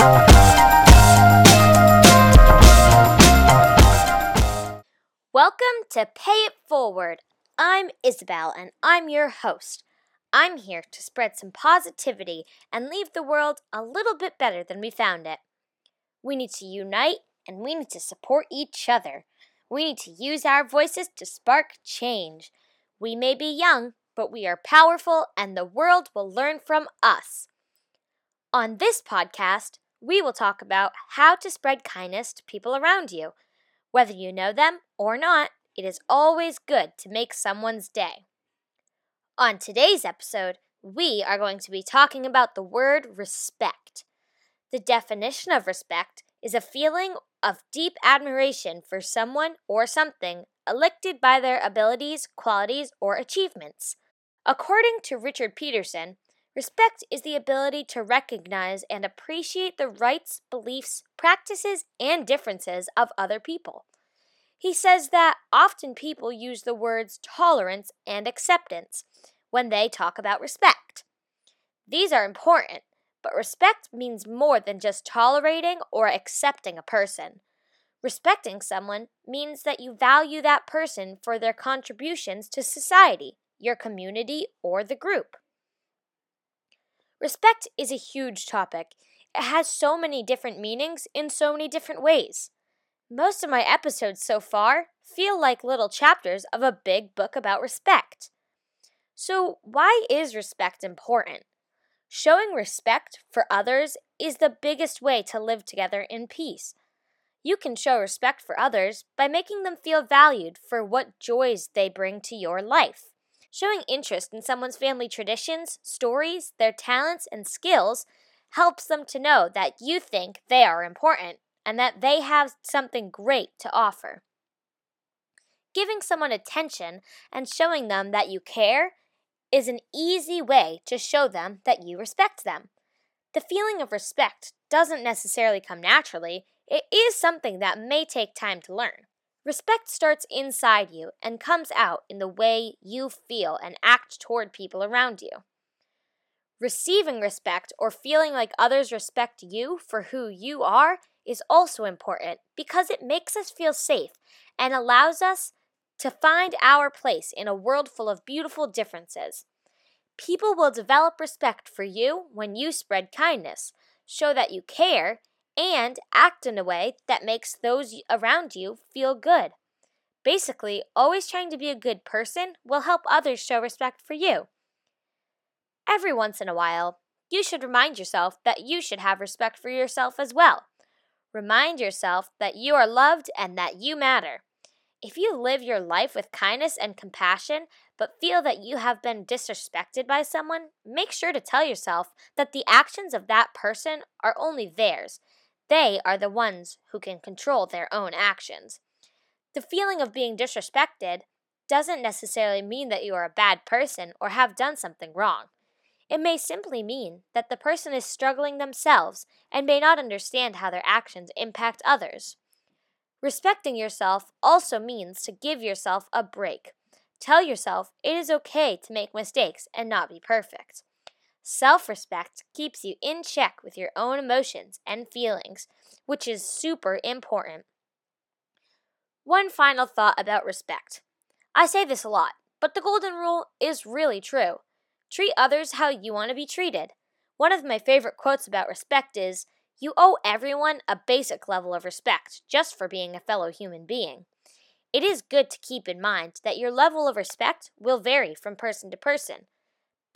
Welcome to Pay It Forward. I'm Isabel and I'm your host. I'm here to spread some positivity and leave the world a little bit better than we found it. We need to unite and we need to support each other. We need to use our voices to spark change. We may be young, but we are powerful and the world will learn from us. On this podcast, we will talk about how to spread kindness to people around you. Whether you know them or not, it is always good to make someone's day. On today's episode, we are going to be talking about the word respect. The definition of respect is a feeling of deep admiration for someone or something elected by their abilities, qualities, or achievements. According to Richard Peterson, respect is the ability to recognize and appreciate the rights, beliefs, practices, and differences of other people. He says that often people use the words tolerance and acceptance when they talk about respect. These are important, but respect means more than just tolerating or accepting a person. Respecting someone means that you value that person for their contributions to society, your community, or the group. Respect is a huge topic. It has so many different meanings in so many different ways. Most of my episodes so far feel like little chapters of a big book about respect. So, why is respect important? Showing respect for others is the biggest way to live together in peace. You can show respect for others by making them feel valued for what joys they bring to your life. Showing interest in someone's family traditions, stories, their talents, and skills helps them to know that you think they are important and that they have something great to offer. Giving someone attention and showing them that you care is an easy way to show them that you respect them. The feeling of respect doesn't necessarily come naturally, it is something that may take time to learn. Respect starts inside you and comes out in the way you feel and act toward people around you. Receiving respect or feeling like others respect you for who you are is also important because it makes us feel safe and allows us to find our place in a world full of beautiful differences. People will develop respect for you when you spread kindness, show that you care, and act in a way that makes those around you feel good. Basically, always trying to be a good person will help others show respect for you. Every once in a while, you should remind yourself that you should have respect for yourself as well. Remind yourself that you are loved and that you matter. If you live your life with kindness and compassion, but feel that you have been disrespected by someone, make sure to tell yourself that the actions of that person are only theirs. They are the ones who can control their own actions. The feeling of being disrespected doesn't necessarily mean that you are a bad person or have done something wrong. It may simply mean that the person is struggling themselves and may not understand how their actions impact others. Respecting yourself also means to give yourself a break. Tell yourself it is okay to make mistakes and not be perfect. Self respect keeps you in check with your own emotions and feelings, which is super important. One final thought about respect. I say this a lot, but the golden rule is really true. Treat others how you want to be treated. One of my favorite quotes about respect is You owe everyone a basic level of respect just for being a fellow human being. It is good to keep in mind that your level of respect will vary from person to person.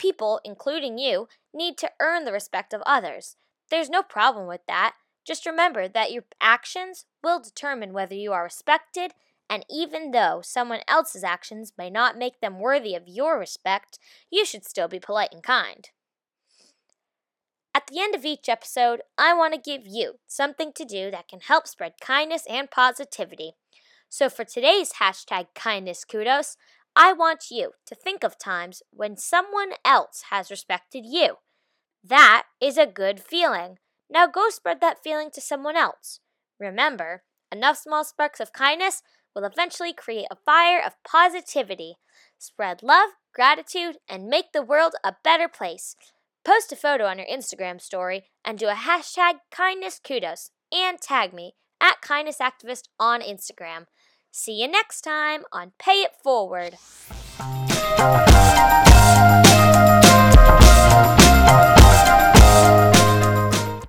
People, including you, need to earn the respect of others. There's no problem with that. Just remember that your actions will determine whether you are respected and even though someone else's actions may not make them worthy of your respect, you should still be polite and kind. At the end of each episode, I want to give you something to do that can help spread kindness and positivity. So for today's hashtag kindness kudos, I want you to think of times when someone else has respected you. That is a good feeling. Now go spread that feeling to someone else. Remember, enough small sparks of kindness will eventually create a fire of positivity. Spread love, gratitude, and make the world a better place. Post a photo on your Instagram story and do a hashtag kindness kudos and tag me at kindness activist on Instagram. See you next time on Pay It Forward.